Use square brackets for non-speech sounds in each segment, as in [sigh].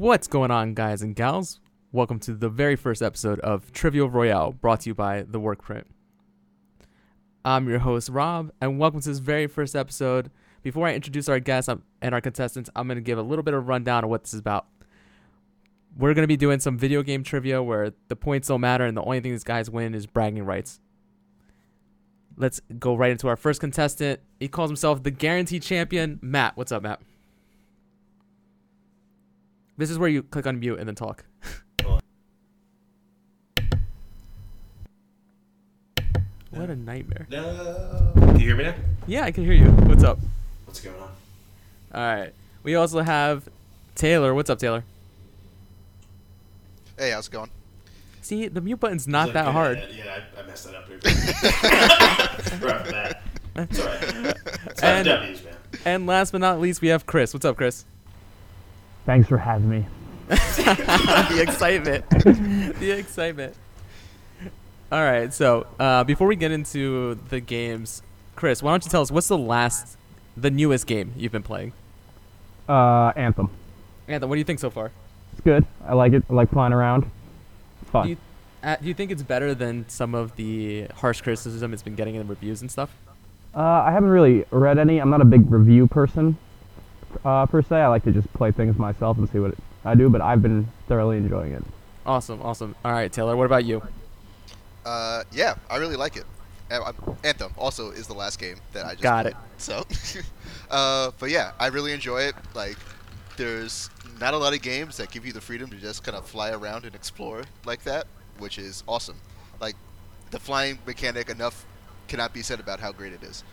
What's going on, guys and gals? Welcome to the very first episode of Trivia Royale, brought to you by The Workprint. I'm your host, Rob, and welcome to this very first episode. Before I introduce our guests um, and our contestants, I'm going to give a little bit of rundown of what this is about. We're going to be doing some video game trivia where the points don't matter and the only thing these guys win is bragging rights. Let's go right into our first contestant. He calls himself the guaranteed champion, Matt. What's up, Matt? This is where you click on mute and then talk. [laughs] what a nightmare. No. Can you hear me now? Yeah, I can hear you. What's up? What's going on? All right. We also have Taylor. What's up, Taylor? Hey, how's it going? See, the mute button's not Is that good? hard. Yeah, I, I messed that up here. [laughs] right off. [laughs] It's alright. It's And- W's, man. And last but not least, we have Chris. What's up, Chris? Thanks for having me. [laughs] the excitement. the excitement. All right. So uh, before we get into the games, Chris, why don't you tell us what's the last, the newest game you've been playing? Uh, Anthem. Anthony, what do you think so far? It's good. I like it. I like flying around. It's fun. Do you, uh, do you think it's better than some of the harsh criticism it's been getting in the reviews and stuff? Uh, I haven't really read any. I'm not a big review person, uh, per se. I like to just play things myself and see what I do, but I've been thoroughly enjoying it. Awesome, awesome. All right, Taylor, what about you? Uh, yeah, I really like it. Uh, Anthem also is the last game that I just Got played, it. So, [laughs] uh, but yeah, I really enjoy it. Like, there's not a lot of games that give you the freedom to just kind of fly around and explore like that, which is awesome. Like, the flying mechanic enough cannot be said about how great it is.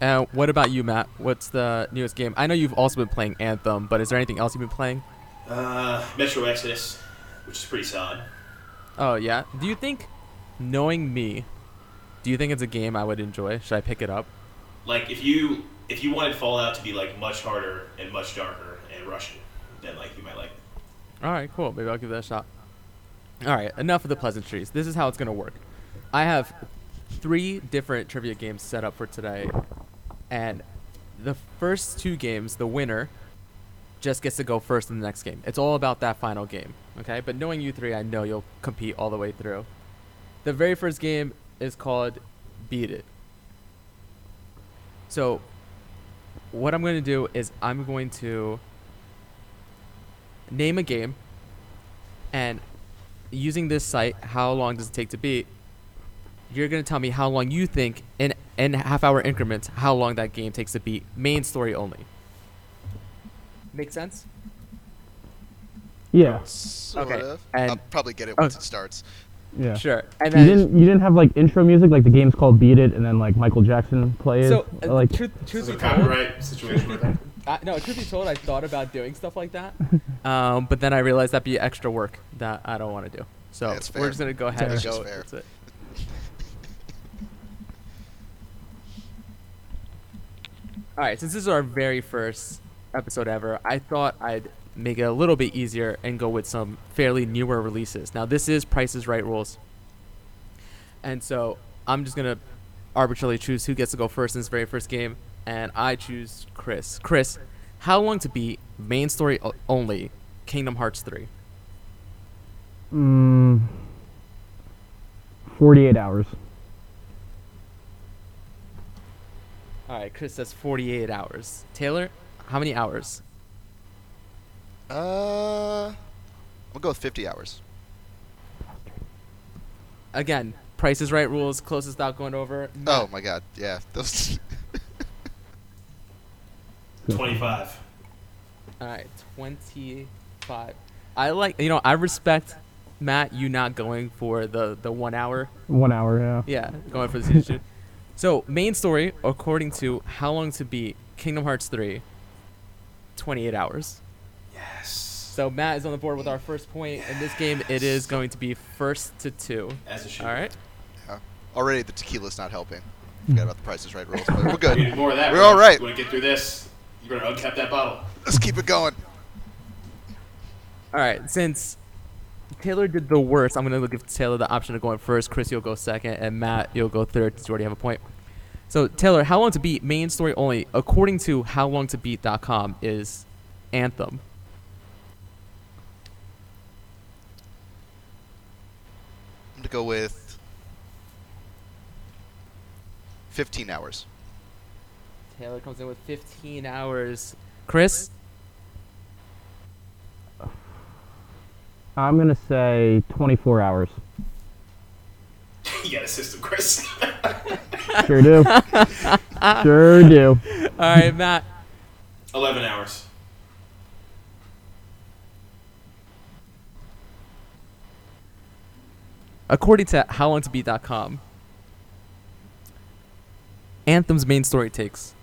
Uh, what about you, Matt? What's the newest game? I know you've also been playing Anthem, but is there anything else you've been playing? Uh, Metro Exodus, which is pretty solid. Oh yeah. Do you think, knowing me, do you think it's a game I would enjoy? Should I pick it up? Like, if you if you wanted Fallout to be like much harder and much darker and Russian, then like you might like it. All right, cool. Maybe I'll give that a shot. All right, enough of the pleasantries. This is how it's gonna work. I have three different trivia games set up for today, and the first two games, the winner just gets to go first in the next game. It's all about that final game, okay? But knowing you three, I know you'll compete all the way through. The very first game is called Beat It. So, what I'm going to do is I'm going to name a game, and using this site, how long does it take to beat? You're going to tell me how long you think in in half hour increments how long that game takes to beat. Main story only. Make sense? Yeah. Sort Okay, of. and- I'll probably get it oh. once it starts. Yeah. Sure. And You then didn't. You didn't have like intro music like the game's called Beat It, and then like Michael Jackson plays. so uh, like truth, truth is a be told, copyright situation. [laughs] I, no, truth be told, I thought about doing stuff like that, [laughs] um, but then I realized that'd be extra work that I don't want to do. So That's we're just gonna go ahead That's and just go. fair. That's All right, since this is our very first episode ever, I thought I'd make it a little bit easier and go with some fairly newer releases. Now, this is Price is Right rules, and so I'm just gonna arbitrarily choose who gets to go first in this very first game, and I choose Chris. Chris, how long to beat main story only Kingdom Hearts 3? mm, 48 hours. All right, Chris says 48 hours. Taylor, how many hours? Uh, I'm gonna go with 50 hours. Again, Price is Right rules, closest without going over. Oh my god, yeah. Those. [laughs] Twenty five. All right, 25. I like, you know, I respect Matt you not going for the the 1 hour. One hour. Yeah. Yeah, going for the season two. So, main story according to How Long to Beat Kingdom Hearts 3 28 hours. Yes. So, Matt is on the board with our first point. In this game, it is going to be first to 2. As it should. All right? Already the tequila's not helping. Forgot about the Price is Right rules, but we're [laughs] good. We need more of that. We're bro. all right. You want to get through this? You better uncap that bottle. Let's keep it going. All right, since Taylor did the worst. I'm gonna give Taylor the option of going first. Chris, you'll go second, and Matt, you'll go third. Since you already have a point. So Taylor, how long to beat? Main story only. According to howlongtobeat.com, is Anthem. I'm gonna go with 15 hours. Taylor comes in with 15 hours. Chris. I'm gonna say 24 hours. [laughs] you got a system, Chris. [laughs] Sure do. [laughs] sure do. all right, Matt. 11 hours. According to HowLongToBeat.com, Anthem's main story takes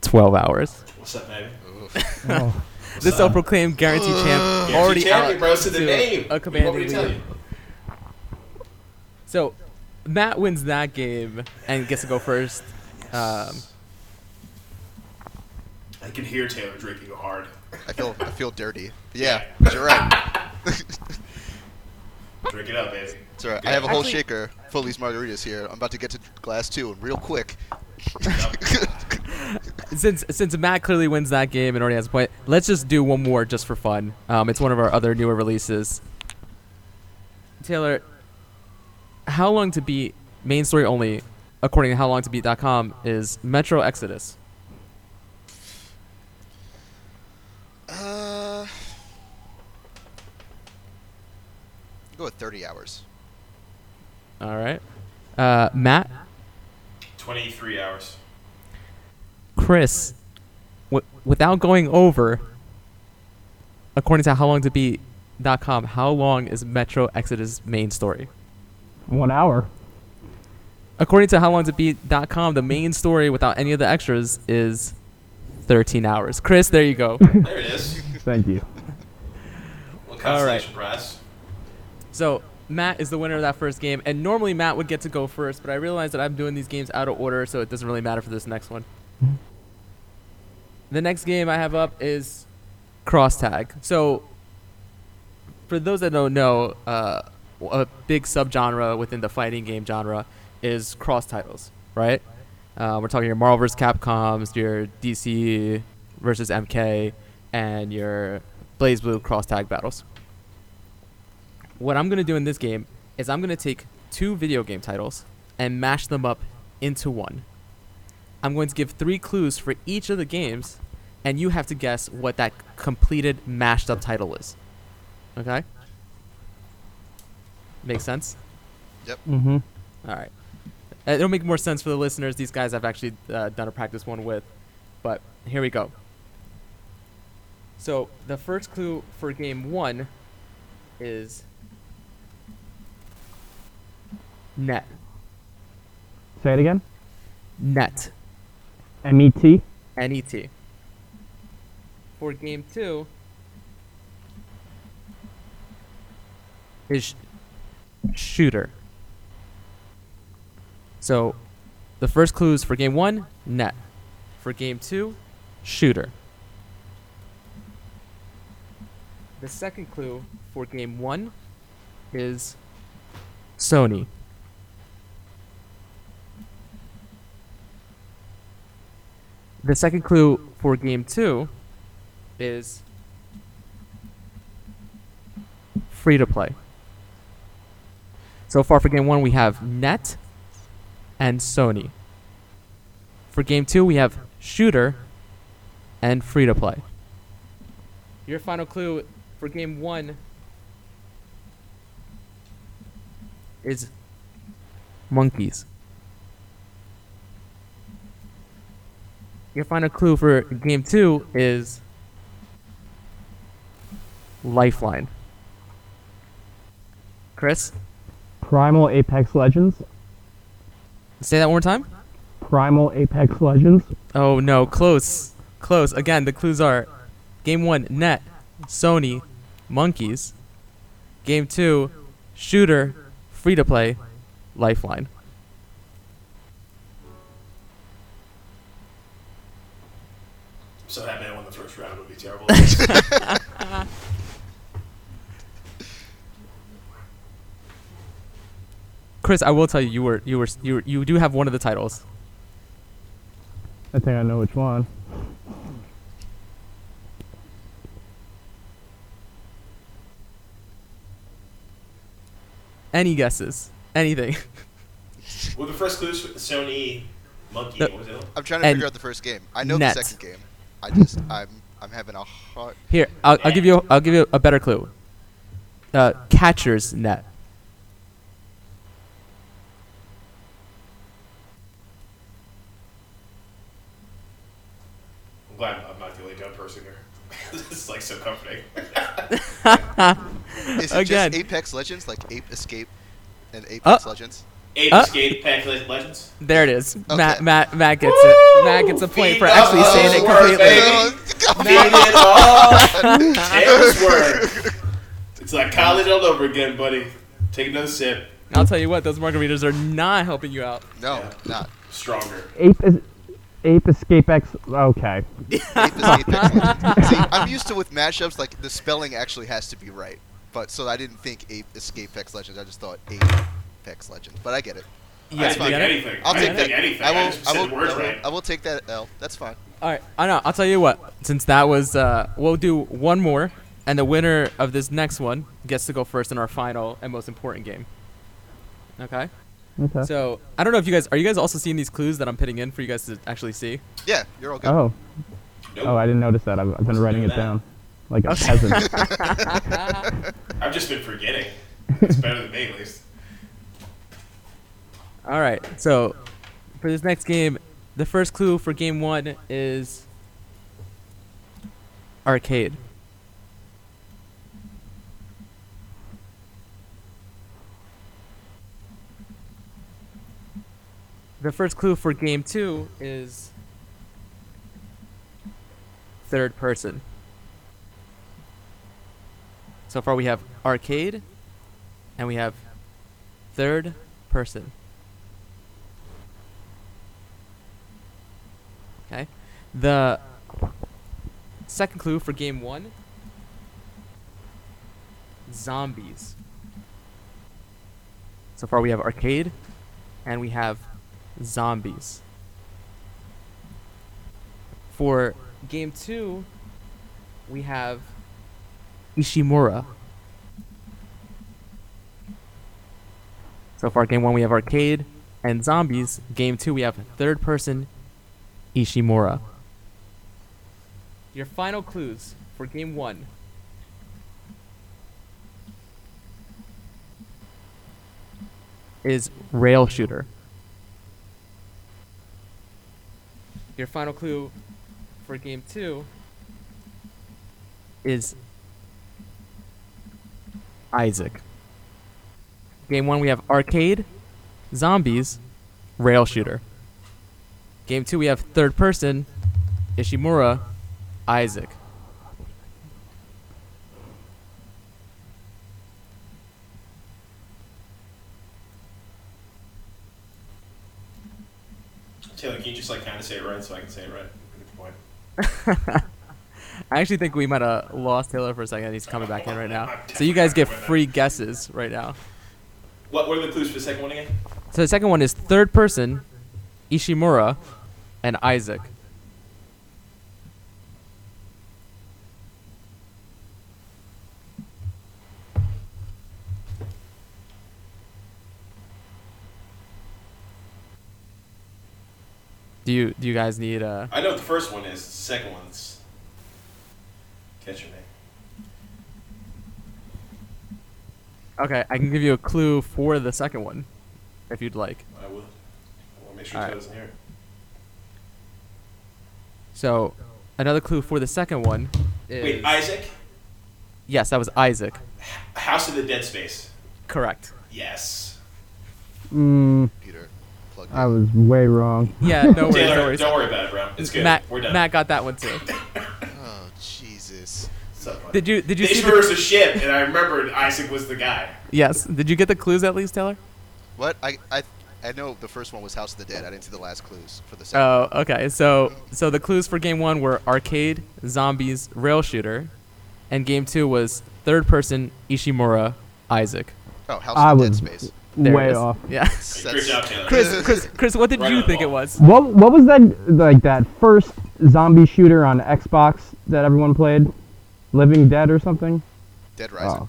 12 hours. What's up, baby? Oh. The self-proclaimed guarantee champ Guarantee already champion, out bro, to the to name. a You commanding want me to tell lead. you? So, Matt wins that game and gets to go first. Um, I can hear Taylor drinking hard. I feel I feel dirty. [laughs] Yeah, you're right. [laughs] Drink it up, baby. It's alright. I have a whole Actually- shaker full of these margaritas here. I'm about to get to glass two, and real quick. [laughs] since since Matt clearly wins that game and already has a point, let's just do one more just for fun. Um, it's one of our other newer releases. Taylor, how long to beat main story only, according to howlongtobeat.com, is Metro Exodus. Uh, go with 30 hours. All right, uh, Matt, 23 hours. Chris, w- without going over, according to howlongtobeat.com, how long is Metro Exodus main story? One hour. According to howlongtobeat.com, the main story without any of the extras is 13 hours. Chris, there you go. [laughs] There it is. Thank you. Well, All right. consolation prize. so, Matt is the winner of that first game, and normally Matt would get to go first, but I realized that I'm doing these games out of order, so it doesn't really matter for this next one. Mm-hmm. The next game I have up is Cross Tag. So, for those that don't know, uh, a big subgenre within the fighting game genre is cross titles, right? Uh, we're talking your Marvel vs. Capcoms, your DC versus MK, and your BlazBlue cross tag battles. What I'm gonna do in this game is I'm gonna take two video game titles and mash them up into one. I'm going to give three clues for each of the games, and you have to guess what that completed mashed up title is. Okay? Makes sense? Mm-hmm. All right. Uh, It'll make more sense for the listeners. These guys I've actually uh, done a practice one with. But here we go. So the first clue for game one is net. Say it again. Net. M-E-T. N-E-T. For game two is shooter. So the first clues for game one, net. For game two, shooter. The second clue for game one is Sony. The second clue for game two is free to play. So far for game one, we have Net and Sony. For game two, we have Shooter and free to play. Your final clue for game one is monkeys. Your final clue for game two is Lifeline. Chris, Primal Apex Legends. say that one more time. Primal Apex Legends. Oh no, close, close. Again, the clues are: game one, net, Sony, monkeys. Game two, shooter, free to play, Lifeline. So happy I won the first round would be terrible. [laughs] Chris, I will tell you, you were, you were, you were, you do have one of the titles. I think I know which one. Any guesses? Anything? Well, the first clues for the Sony Monkey. The- what was it? I'm trying to And figure out the first game. I know net. the second game. I just I'm I'm having a hard. Here, I'll, I'll give you. I'll give you a better clue. Uh, catcher's net. I'm glad I'm not the only dumb person here. [laughs] this is like so comforting. [laughs] Is it Again. just Apex Legends, like Ape Escape and Apex Legends? Ape Uh. Escape Pack Legends. There it is. Matt, Okay. Matt, Matt gets it. Matt gets a point for actually saying it completely. Feed it all. Tails word. It's like college all over again, buddy. Take another sip. I'll tell you what, those margaritas are not helping you out. No, Yeah. not. Stronger. Ape is Ape Escape X. Okay. Ape is Apex Legends. See, I'm used to with mashups, like the spelling actually has to be right. But so I didn't think Ape Escape X Legends. I just thought Apex Legends. But I get it. I Yeah, didn't you think get it? anything. I'll I take that. anything. I I, will. just I will. words I will, right. I will take that L. That's fine. All right, I know. I'll tell you what. Since that was, uh, we'll do one more, and the winner of this next one gets to go first in our final and most important game. Okay. Okay. So I don't know if you guys are you guys also seeing these clues that I'm putting in for you guys to actually see. Yeah, you're all good. Oh. Nope. Oh, I didn't notice that. I've, I've been Wasn't writing doing it that. down like a peasant. [laughs] I've just been forgetting. [laughs] It's better than me, at least. All right. So for this next game, the first clue for game one is arcade. The first clue for game two is third person. So far we have arcade and we have third person. Okay. The second clue for game one zombies. So far we have arcade and we have zombies. For game two, we have Ishimura. So far, game one we have arcade and zombies. Game two we have third person Ishimura. Your final clues for game one. Is rail shooter. Your final clue for game two is Isaac. Game one we have arcade, zombies, rail shooter. Game two we have third person, Ishimura, Isaac. Taylor, can you just like kind of say it right so I can say it right? Point. [laughs] I actually think we might have lost Taylor for a second. He's coming back in right now. [laughs] So you guys get free guesses right now. What, what are the clues for the second one again? So the second one is third person, Ishimura, and Isaac. Do you do you guys need uh I know what the first one is. The second one's catching me. Okay, I can give you a clue for the second one if you'd like. I will. I want to make sure Alright. Taylor doesn't hear it. So, another clue for the second one is Wait, Isaac? Yes, that was Isaac. House of the Dead Space. Correct. Yes. Mm, Computer. Plug I was way wrong. Yeah, no worries, Taylor, no worries. don't worry about it, bro. It's good. Matt, We're done. Matt got that one too. [laughs] Oh Jesus. What's? Did you did you They see Ishimura's the, a ship, and I remembered Isaac was the guy. Yes. Did you get the clues at least, Taylor? What? I I I know the first one was House of the Dead. I didn't see the last clues for the second. Oh, okay. So so the clues for game one were arcade, zombies, rail shooter, and game two was third person Ishimura, Isaac. oh, House I of the Dead was Space. There way off. Yeah. Great job, Taylor. Chris, Chris, Chris, what did Right you on the think it was? What what was that like that first zombie shooter on Xbox that everyone played? Living Dead or something? Dead Rising. Oh,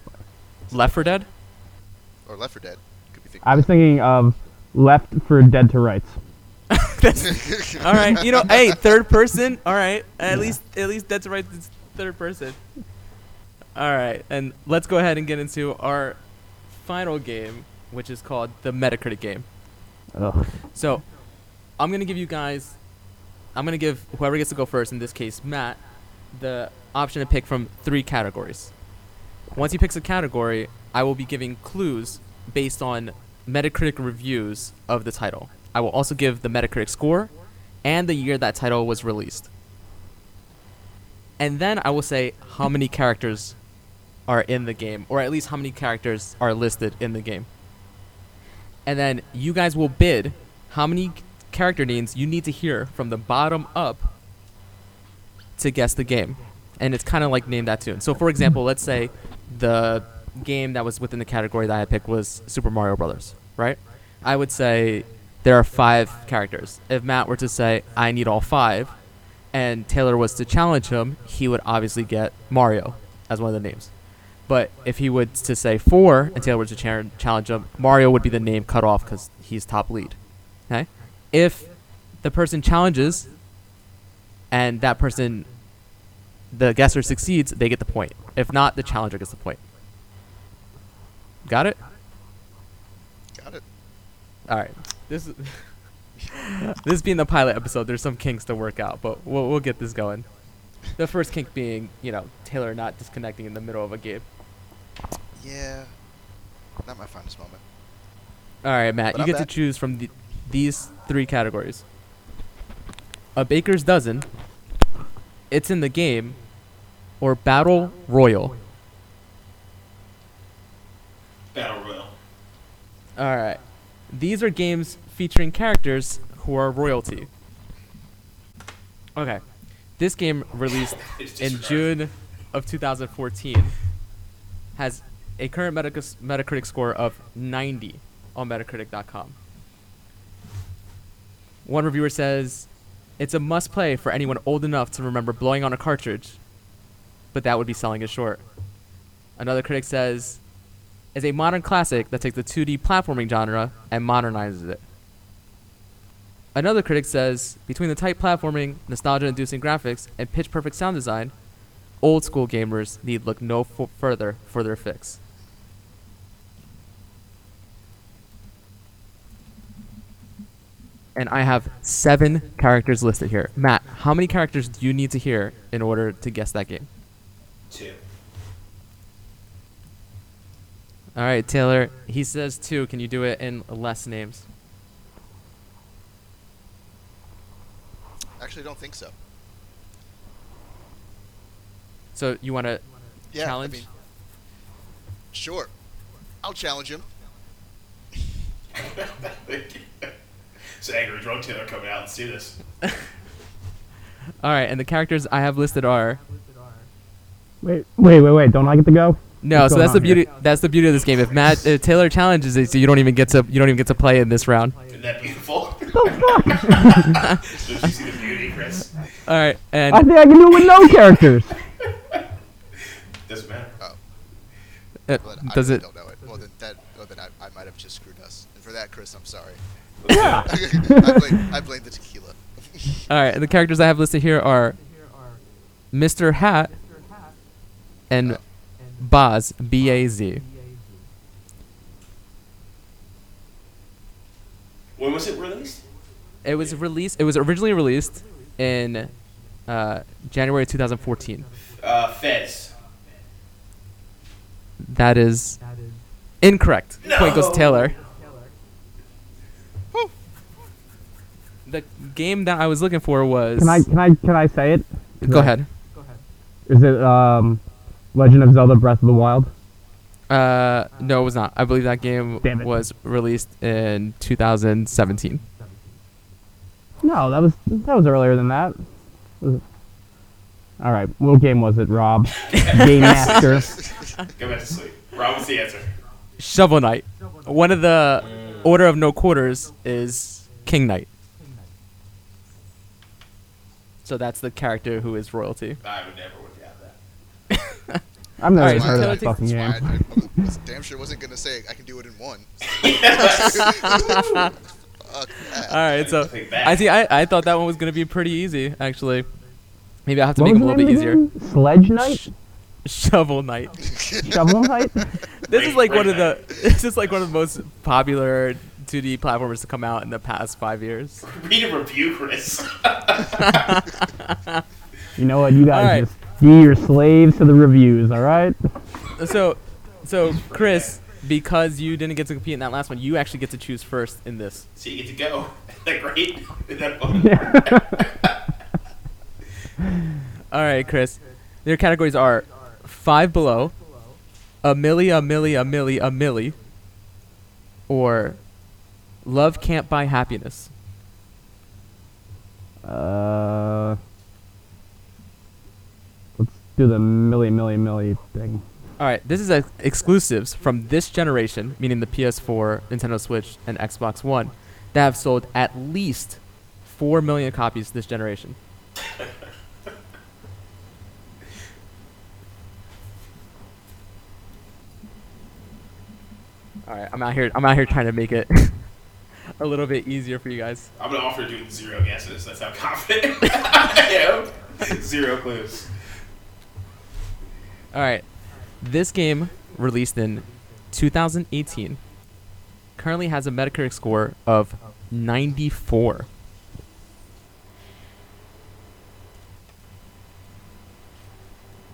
Left 4 Dead? or Left 4 Dead. Could be thinking. I was thinking of Left for Dead to Rights. [laughs] That's- all right, you know, hey, third person. All right, at least at least that's right. It's third person. All right, and let's go ahead and get into our final game, which is called the Metacritic game. Ugh. So, I'm gonna give you guys, I'm gonna give whoever gets to go first. In this case, Matt, the option to pick from three categories. Once he picks a category, I will be giving clues based on Metacritic reviews of the title. I will also give the Metacritic score and the year that title was released. And then I will say how many characters are in the game, or at least how many characters are listed in the game. And then you guys will bid how many character names you need to hear from the bottom up to guess the game. And it's kind of like name that tune. So, for example, let's say the game that was within the category that I picked was Super Mario Brothers, right? I would say there are five characters. If Matt were to say, I need all five, and Taylor was to challenge him, he would obviously get Mario as one of the names. But if he would to say four and Taylor were to cha- challenge him, Mario would be the name cut off because he's top lead. Okay? If the person challenges and that person, the guesser succeeds, they get the point. If not, the challenger gets the point. Got it? Got it. All right. This is [laughs] this being the pilot episode. There's some kinks to work out, but we'll we'll get this going. The first kink being, you know, Taylor not disconnecting in the middle of a game. Yeah. Not my finest moment. All right, Matt, But you I'm get back. to choose from the, these three categories. A baker's dozen. It's in the game, or battle royal. Battle Royale. All right. These are games featuring characters who are royalty. Okay. This game released [laughs] in. June of 2014 has a current Metac- Metacritic score of 90 on Metacritic.com. One reviewer says, "It's a must-play for anyone old enough to remember blowing on a cartridge, but that would be selling it short." Another critic says, "Is a modern classic that takes the 2D platforming genre and modernizes it." Another critic says, between the tight platforming, nostalgia inducing graphics, and pitch perfect sound design, old school gamers need look no f- further for their fix. And I have seven characters listed here. Matt, how many characters do you need to hear in order to guess that game? Two. All right, Taylor. He says two. Can you do it in less names? Actually, don't think so. So you want to Yeah, challenge? I mean, sure. I'll challenge him. [laughs] it's an angry drunk Taylor coming out. Let's do this. [laughs] All right, and the characters I have listed are Wait, wait, wait, wait. Don't I get to go? No. So that's the on here? beauty. That's the beauty of this game. If Matt if Taylor challenges it, so you don't even get to you don't even get to play in this round. Isn't that beautiful? [laughs] Did you see the beauty, Chris? All right, and I think I can do it with no characters. [laughs] Doesn't matter. uh, But I does really it? don't know it. Well, then that. Well, then I, I might have just screwed us. And for that, Chris, I'm sorry. Yeah. [laughs] I blame. I blame the tequila. All right, and the characters I have listed here are Mr. Hat and Baz B A Z. When was it released? It was released. It was originally released in uh, January 2014. Uh, Fez. That is incorrect. Point goes to Taylor. The game that I was looking for was. Can I can I can I say it? Go ahead. Is it um, Legend of Zelda: Breath of the Wild? Uh, no, it was not. I believe that game was released in 2017. No, that was that was earlier than that. All right, what game was it, Rob? [laughs] game Master. Go back to sleep. Rob, was the answer? Shovel Knight. One of the Order of No Quarters is King Knight. So that's the character who is royalty. I would never would have that. I've never Alright, even so heard of that fucking game. That's I, I damn sure wasn't gonna say I can do it in one. [laughs] Fuck. All right, so I see. I, I thought that one was gonna be pretty easy, actually. Maybe I'll have to What make was it a little bit name easier. Sledge Knight? Shovel Knight. [laughs] Shovel Knight? [laughs] This is like one Ring of the. This is like one of the most popular 2D platformers to come out in the past five years. Read a review, Chris. You know what? You guys Alright. just be your slaves to the reviews, alright? So, so Chris, because you didn't get to compete in that last one, you actually get to choose first in this. so you get to go. [laughs] Isn't that great? Isn't that fun? [laughs] All right, Chris. Their categories are five below, a milli, a milli, a milli, a milli, or love can't buy happiness. Uh, let's do the milli, milli, milli thing. All right, this is ex- exclusives from this generation, meaning the PS4, Nintendo Switch, and Xbox One, that have sold at least four million copies this generation. [laughs] All right, I'm out here. I'm out here trying to make it [laughs] a little bit easier for you guys. I'm gonna offer to do zero guesses. That's how confident [laughs] I am. Zero clues. All right. This game, released in 2018, currently has a Metacritic score of 94.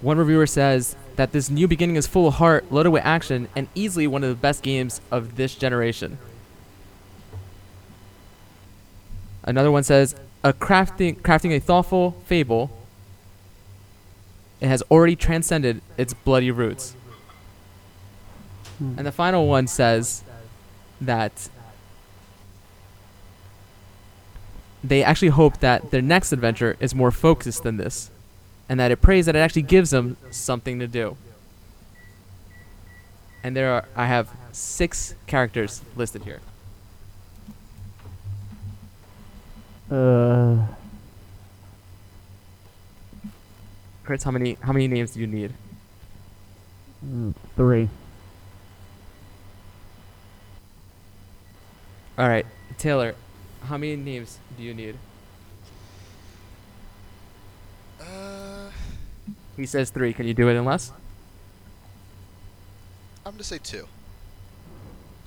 One reviewer says that this new beginning is full of heart, loaded with action, and easily one of the best games of this generation. Another one says, a crafting, crafting a thoughtful fable it has already transcended its bloody roots. And the final one says that they actually hope that their next adventure is more focused than this, and that it prays that it actually gives them something to do. And there are, I have six characters listed here. Uh, Chris, how many how many names do you need? three. All right, Taylor, how many names do you need? Uh, He says three. Can you do it in less? I'm gonna say two.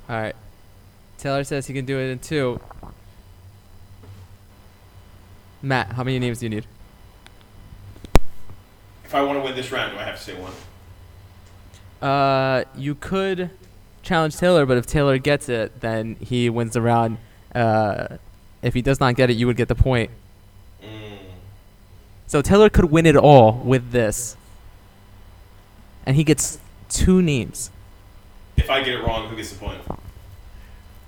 All right. Taylor says he can do it in two. Matt, how many names do you need? If I want to win this round, do I have to say one? Uh, you could challenge Taylor, but if Taylor gets it, then he wins the round. Uh, if he does not get it, you would get the point. Mm. So Taylor could win it all with this, and he gets two names. If I get it wrong, who gets the point?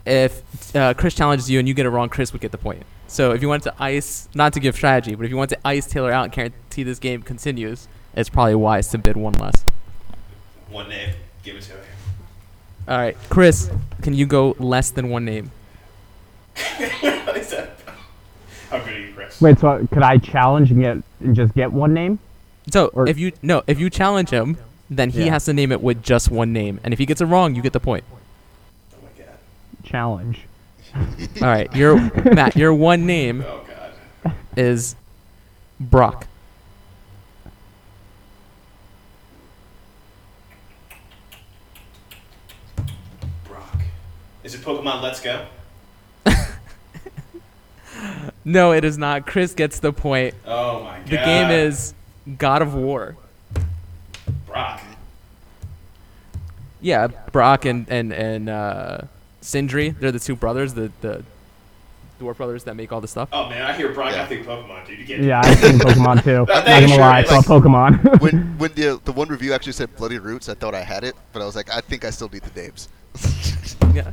If uh, Chris challenges you and you get it wrong, Chris would get the point. So if you want to ice, not to give strategy, but if you want to ice Taylor out and guarantee this game continues, it's probably wise to bid one less. One name. Give it to me. All right, Chris, can you go less than one name? What is that? How good are you, Chris? Wait, so could I challenge and get and just get one name? So Or- if you no, if you challenge him, then he Yeah. has to name it with just one name, and if he gets it wrong, you get the point. Oh my god. Challenge. All right, your Matt, your one name [laughs] Oh god. is Brock. Brock. Is it Pokemon Let's Go? [laughs] No, it is not. Chris gets the point. Oh my god. The game is God of War. Brock. Yeah, Brock and and and uh, Sindri. They're the two brothers, the the dwarf brothers that make all the stuff. Oh man, I hear Brock. I think Pokemon, dude. You get Yeah, I've seen Pokemon too. [laughs] Not Thanks, gonna lie, I sure, saw like- Pokemon. [laughs] when when the the one review actually said Bloody Roots, I thought I had it, but I was like, I think I still need the names. Yeah.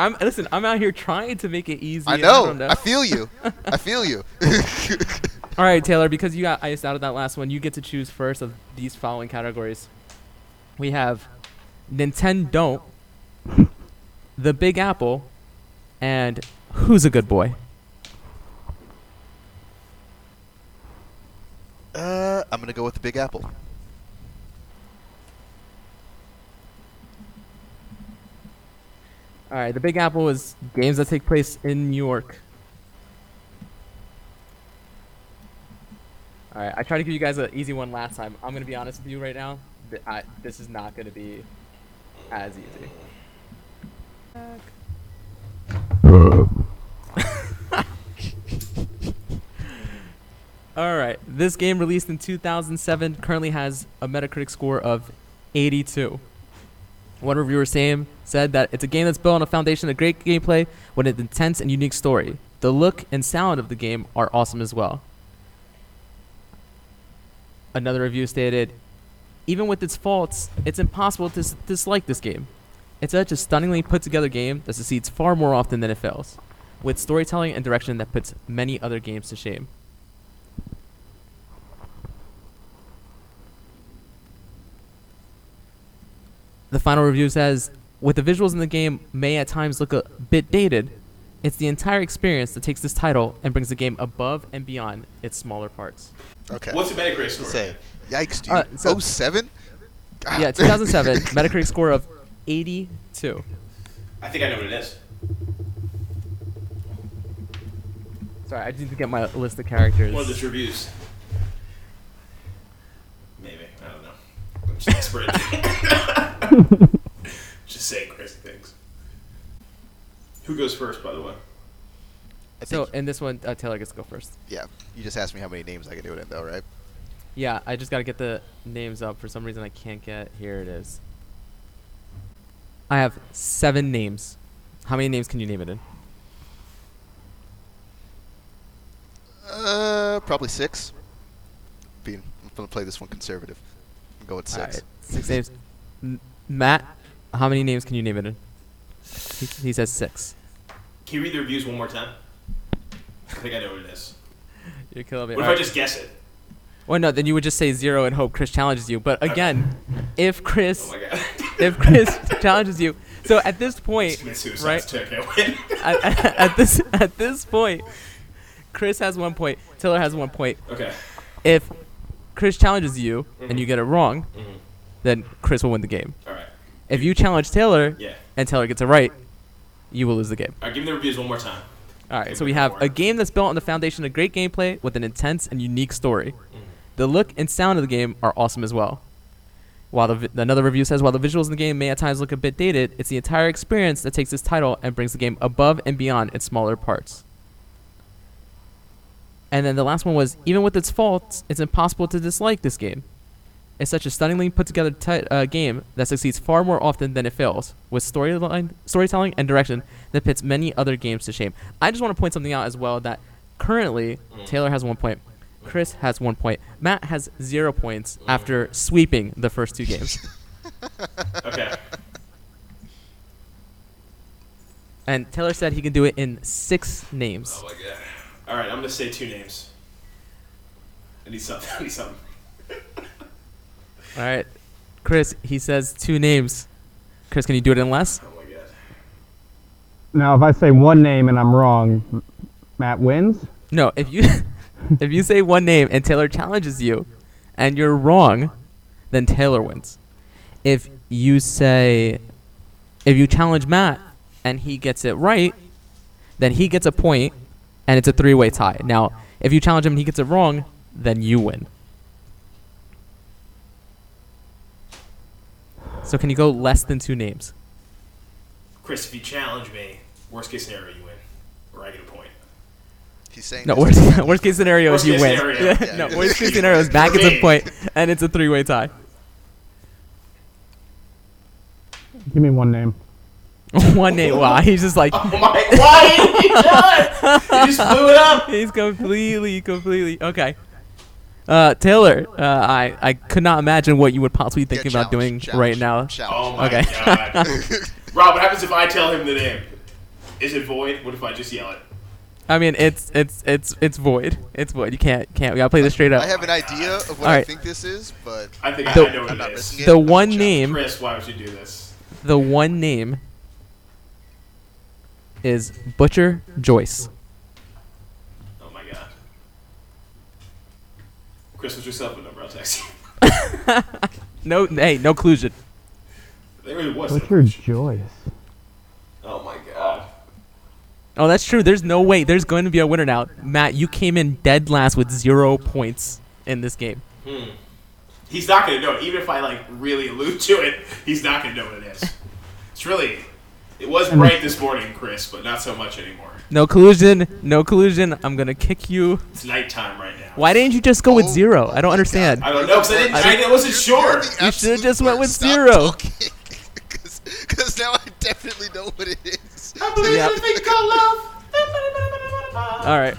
I'm listen. I'm out here trying to make it easy. I know. don't know. I feel you. I [laughs] feel you. [laughs] [laughs] All right, Taylor, because you got iced out of that last one, you get to choose first of these following categories. We have Nintendo, The Big Apple, and Who's a Good Boy? uh, I'm gonna go with the Big Apple. All right, the Big Apple is games that take place in New York. All right, I tried to give you guys an easy one last time. I'm gonna be honest with you right now. I, this is not gonna be as easy. All right, this game released in 2007 currently has a Metacritic score of 82. One reviewer Sam said that it's a game that's built on a foundation of great gameplay with an intense and unique story. The look and sound of the game are awesome as well. Another review stated, even with its faults, it's impossible to s- dislike this game. It's such a stunningly put together game that succeeds far more often than it fails, with storytelling and direction that puts many other games to shame. The final review says, with the visuals in the game may at times look a bit dated, it's the entire experience that takes this title and brings the game above and beyond its smaller parts. Okay. What's the Metacritic score? say? Yikes, dude. Uh, so- oh seven. [laughs] Yeah, 2007, Metacritic score of 82. I think I know what it is. Sorry, I need to get my list of characters. One of those reviews. Maybe. I don't know. I'm just expert. [laughs] [laughs] [laughs] just saying crazy things. Who goes first, by the way? I So think, in this one, uh, Taylor gets to go first. yeah, you just asked me how many names I could do it in, though, right? Yeah, I just gotta get the names up. For some reason, I can't get. Here it is. I have seven names. How many names can you name it in? Uh, probably six. Being, I'm gonna play this one conservative. Go with six. Alright, six names. [laughs] M- Matt, how many names can you name it in? He, he says six. Can you read the reviews one more time? I think I know what it is. You're killing me. What if I just guess it? Well, no, then you would just say zero and hope Chris challenges you. But again, if Chris, Oh my god. [laughs] if Chris challenges you, so at this point, Commit suicide right? so I can't win. [laughs] at, at, at this at this point, Chris has one point. Taylor has one point. okay. If Chris challenges you and you Mhm. get it wrong, Mhm. then Chris will win the game. If you challenge Taylor Yeah. and Taylor gets it right, you will lose the game. All right. Give me the reviews one more time. All right, Give so we have more. a game that's built on the foundation of great gameplay with an intense and unique story. Mhm. The look and sound of the game are awesome as well. While the, vi- another review says, while the visuals in the game may at times look a bit dated, it's the entire experience that takes this title and brings the game above and beyond its smaller parts. And then the last one was, even with its faults, it's impossible to dislike this game. It's such a stunningly put together ti- uh, game that succeeds far more often than it fails, with storyline, storytelling and direction that puts many other games to shame. I just want to point something out as well that currently Mm. Taylor has one point, Chris has one point, Matt has zero points after sweeping the first two games, [laughs] Okay. and Taylor said he can do it in six names. Oh my god. All right. I'm gonna say two names. I need something. [laughs] I need something. All right, Chris, he says two names. Chris, can you do it in less? Oh my god. Now, if I say one name and I'm wrong, Matt wins. No, if you [laughs] if you say one name and Taylor challenges you, and you're wrong, then Taylor wins. If you say, if you challenge Matt and he gets it right, then he gets a point, and it's a three-way tie. Now, if you challenge him and he gets it wrong, then you win. So can you go less than two names? Chris, if you challenge me, worst case scenario, you win, or I get a point. He's saying No, this worst, [laughs] worst case scenario Worst is you case win. scenario. [laughs] Yeah, Yeah. no, worst case scenario is [laughs] Matt gets a point, and it's a three-way tie. Give me one name. One name. Wow, he's just like Oh my! Why didn't you done? You just blew it up. he's completely, completely okay. Uh, Taylor, uh, I I could not imagine what you would possibly Yeah, think about doing challenge, right now. challenge. Oh my Okay. god. [laughs] Rob, what happens if I tell him the name? Is it void? What if I just yell it? I mean, it's it's it's it's void. It's void. You can't can't. We gotta play this straight up. I have an idea of what All I right. think this is, but I think The- I know what I'm it is. risking it. The one name, Chris, why would you do this? the one name is Butcher Joyce. Oh my god. Chris, what's your cell phone number? I'll text you. [laughs] No, hey, no collusion. There really was. What's your Joyce? Oh my god. Oh, that's true. There's no way. There's going to be a winner now. Matt, you came in dead last with zero points in this game. Hmm. He's not gonna know it. Even if I like really allude to it, he's not gonna know what it is. It's really. It was bright this morning, Chris, but not so much anymore. No collusion. No collusion. I'm gonna kick you. It's nighttime right now. Why didn't you just go with oh, zero? my I don't understand. I don't know because I didn't. I I, don't- wasn't sure. You're the You should've just went with zero. talking. [laughs] Because now I definitely know what it is. I believe Yep. in a thing called love. All right.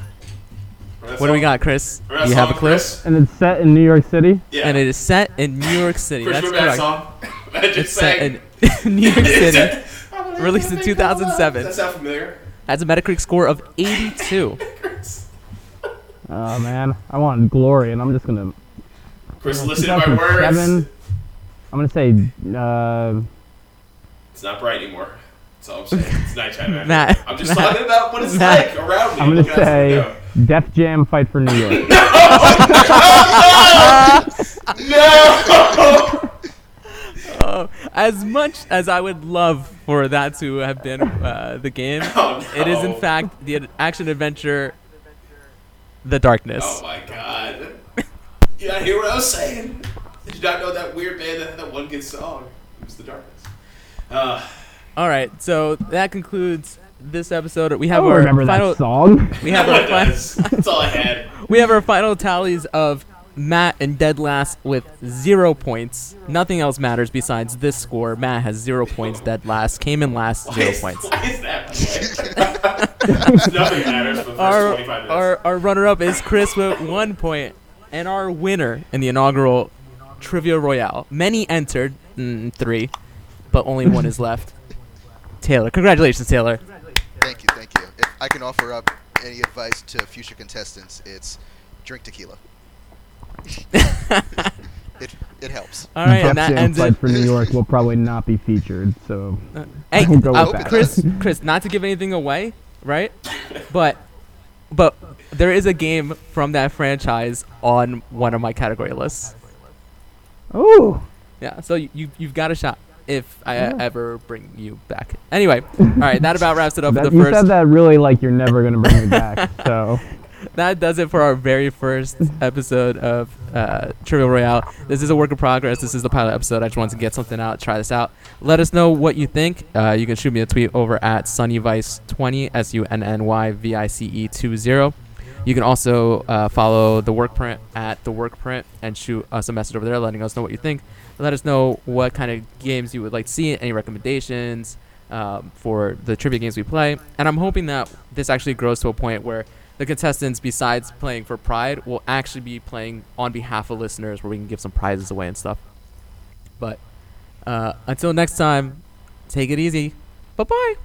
What do we got, Chris? Remember that You have a song, clip, Chris? And it's set in New York City. Yeah. and it is set in New York City. Chris, That's remember that correct. song? [laughs] I just It's set in [laughs] New York City. a- I believe Released in thing called love. 2007. Does that sound familiar? Has a Metacritic score of 82. Chris, Oh man, I want glory, and I'm just gonna. Chris listen to my words. 2007. I'm gonna say. Uh, It's not bright anymore. That's all I'm saying. It's nighttime. man. Matt, I'm just Matt, talking about what it's Matt. like around me. I'm gonna Look out the say window. Def Jam Fight for New York. [laughs] No! [laughs] [laughs] Oh, as much as I would love for that to have been uh, the game, Oh, it is in fact the action adventure, The Darkness. Oh my god. You not hear what I was saying? Did you not know that weird band that had that one good song? It was The Darkness. Uh, All right, so that concludes this episode. We I have don't our remember final. that song. We have our [laughs] final. That's all I had. [laughs] We have our final tallies of Matt and dead last with zero points. Nothing else matters besides this score. Matt has zero points. Dead last came in last, Why zero is, points. Why is that? by? [laughs] Nothing matters for the first Our 25 minutes. our, our runner up is Chris with one point, and our winner in the inaugural Trivia Royale. Many entered, mm, three, but only one is left. Taylor, congratulations, Taylor. Thank you, thank you. If I can offer up any advice to future contestants, it's drink tequila. It it helps. All right, and that ends it. for New York will probably not be featured, so Hey, I'll go with uh, that. Chris, [laughs] Chris, not to give anything away, right? But, but there is a game from that franchise on one of my category lists. oh, Yeah, so you, you you've got a shot if I Yeah. ever bring you back. Anyway, all right, that about wraps it up for the you first. said that really like you're never gonna bring me back. So [laughs] that does it for our very first episode of uh, Trivia Royale. This is a work in progress. This is the pilot episode. I just wanted to get something out, try this out. Let us know what you think. Uh, you can shoot me a tweet over at sunnyvice20, S U N N Y V I C E 20. You can also uh, follow the workprint at the workprint and shoot us a message over there letting us know what you think. Let us know what kind of games you would like to see, any recommendations um, for the trivia games we play. And I'm hoping that this actually grows to a point where the contestants, besides playing for pride, will actually be playing on behalf of listeners where we can give some prizes away and stuff. But uh, until next time, take it easy. Bye bye.